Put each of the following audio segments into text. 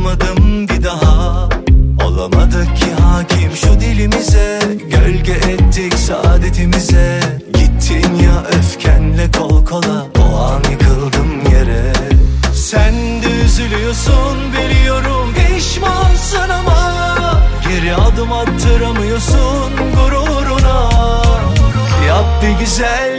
Toplayamadım bir daha. Olamadık ki hakim şu dilimize. Gölge ettik saadetimize. Gittin ya öfkenle kol kola. O an yıkıldım yere. Sen de üzülüyorsun biliyorum. Pişmansın ama Geri adım attıramıyorsun gururuna. Yap bir güzellik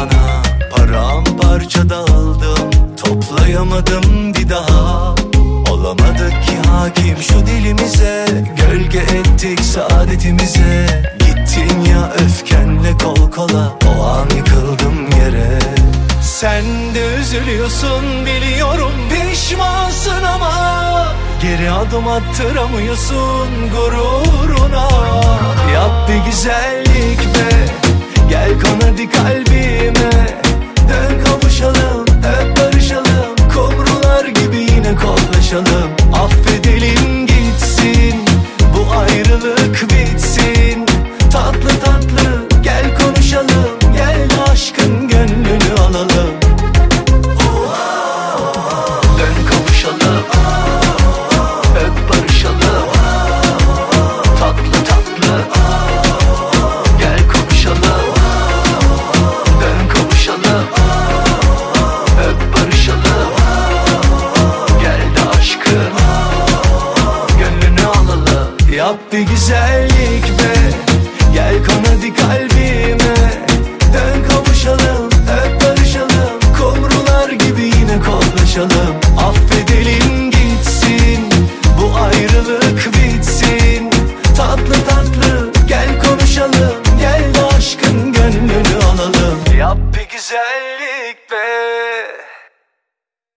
bana. Paramparça dağıldım Toplayamadım bir daha. Olamadık ki hakim şu dilimize. Gölge ettik saadetimize. Gittin ya öfkenle kol kola O an yıkıldım yere. Sen de üzülüyorsun biliyorum Pişmansın ama. Geri adım attıramıyorsun gururuna. Yap bir güzellik be Gel kon hadi kalbime Yap bir güzellik be. Gel kon hadi kalbime. Dön kavuşalım Öp barışalım. Kumrular gibi yine koklaşalım Affedelim gitsin. Bu ayrılık bitsin. Tatlı tatlı gel konuşalım. Gel de aşkın gönlünü alalım. Yap bir güzellik be